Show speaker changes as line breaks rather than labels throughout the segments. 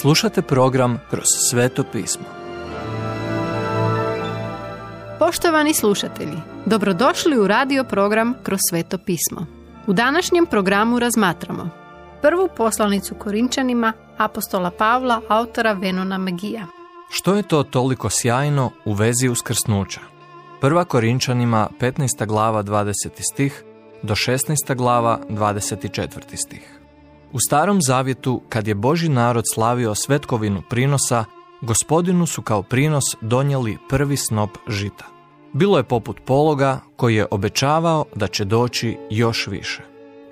Slušate program Kroz sveto pismo.
Poštovani slušatelji, dobrodošli u radio program Kroz sveto pismo. U današnjem programu razmatramo prvu poslanicu Korinčanima apostola Pavla, autora Venona Magija.
Što je to toliko sjajno u vezi uskrsnuća? Prva Korinčanima 15. glava 20. stih do 16. glava 24. stih. U starom zavjetu, kad je Boži narod slavio svetkovinu prinosa, gospodinu su kao prinos donijeli prvi snop žita. Bilo je poput pologa koji je obećavao da će doći još više.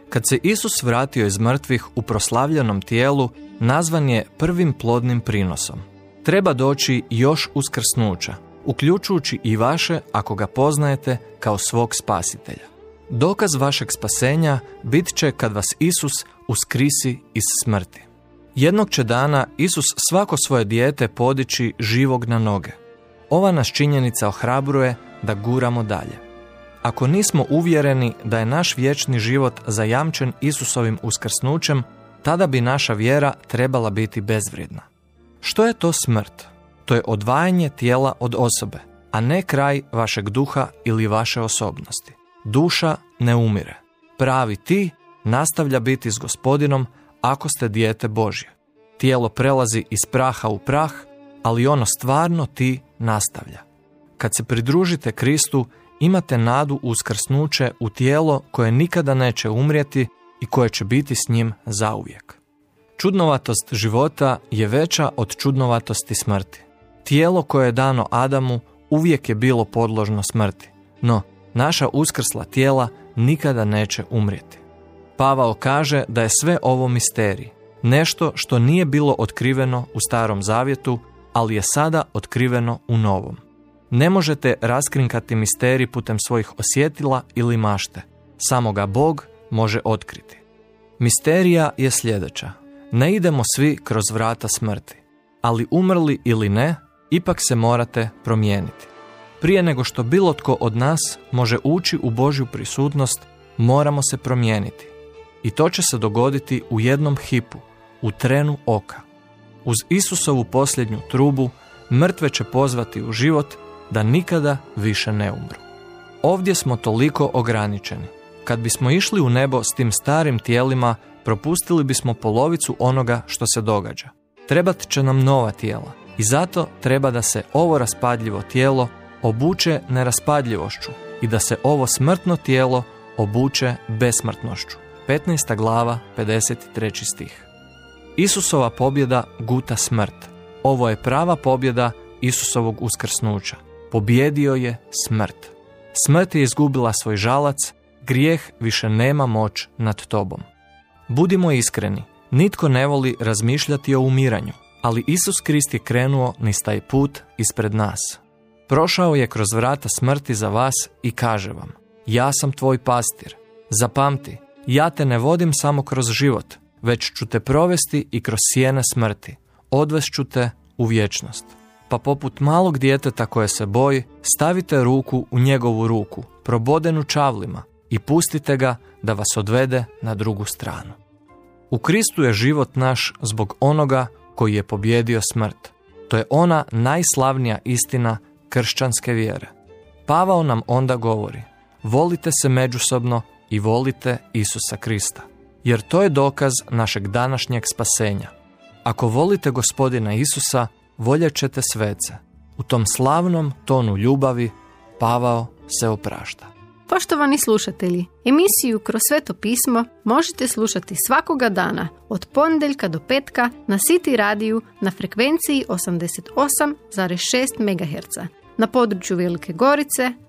Kad se Isus vratio iz mrtvih u proslavljenom tijelu, nazvan je prvim plodnim prinosom. Treba doći još uskrsnuća, uključujući i vaše ako ga poznajete kao svog spasitelja. Dokaz vašeg spasenja bit će kad vas Isus uskrisi iz smrti. Jednog će dana Isus svako svoje dijete podići živog na noge. Ova nas činjenica ohrabruje da guramo dalje. Ako nismo uvjereni da je naš vječni život zajamčen Isusovim uskrsnućem, tada bi naša vjera trebala biti bezvrijedna. Što je to smrt? To je odvajanje tijela od osobe, a ne kraj vašeg duha ili vaše osobnosti. Duša ne umire. Pravi ti nastavlja biti s gospodinom ako ste dijete Božje. Tijelo prelazi iz praha u prah, ali ono stvarno ti nastavlja. Kad se pridružite Kristu, imate nadu uskrsnuće u tijelo koje nikada neće umrijeti i koje će biti s njim zauvijek. Čudnovatost života je veća od čudnovatosti smrti. Tijelo koje je dano Adamu uvijek je bilo podložno smrti, no naša uskrsla tijela nikada neće umrijeti. Pavao kaže da je sve ovo misterij, nešto što nije bilo otkriveno u starom zavjetu, ali je sada otkriveno u novom. Ne možete raskrinkati misterij putem svojih osjetila ili mašte. Samo ga Bog može otkriti. Misterija je sljedeća. Ne idemo svi kroz vrata smrti, ali umrli ili ne, ipak se morate promijeniti. Prije nego što bilo tko od nas može ući u Božju prisutnost, moramo se promijeniti. I to će se dogoditi u jednom hipu, u trenu oka. Uz Isusovu posljednju trubu, mrtve će pozvati u život da nikada više ne umru. Ovdje smo toliko ograničeni. Kad bismo išli u nebo s tim starim tijelima, propustili bismo polovicu onoga što se događa. Trebat će nam nova tijela i zato treba da se ovo raspadljivo tijelo obuče neraspadljivošću i da se ovo smrtno tijelo obuče besmrtnošću. 15. glava, 53. stih. Isusova pobjeda guta smrt. Ovo je prava pobjeda Isusovog uskrsnuća. Pobjedio je smrt. Smrt je izgubila svoj žalac, grijeh više nema moć nad tobom. Budimo iskreni, nitko ne voli razmišljati o umiranju, ali Isus Krist je krenuo niz taj put ispred nas. Prošao je kroz vrata smrti za vas i kaže vam, ja sam tvoj pastir. Zapamti, ja te ne vodim samo kroz život, već ću te provesti i kroz sjene smrti. Odvest ću te u vječnost. Pa poput malog djeteta koje se boji, stavite ruku u njegovu ruku, probodenu čavlima, i pustite ga da vas odvede na drugu stranu. U Kristu je život naš zbog onoga koji je pobjedio smrt. To je ona najslavnija istina kršćanske vjere. Pavao nam onda govori, volite se međusobno i volite Isusa Krista, jer to je dokaz našeg današnjeg spasenja. Ako volite gospodina Isusa, voljet ćete svece. U tom slavnom tonu ljubavi Pavao se oprašta.
Poštovani slušatelji, emisiju Kroz sveto pismo možete slušati svakoga dana od ponedjeljka do petka na City radiju na frekvenciji 88,6 MHz na području Velike Gorice,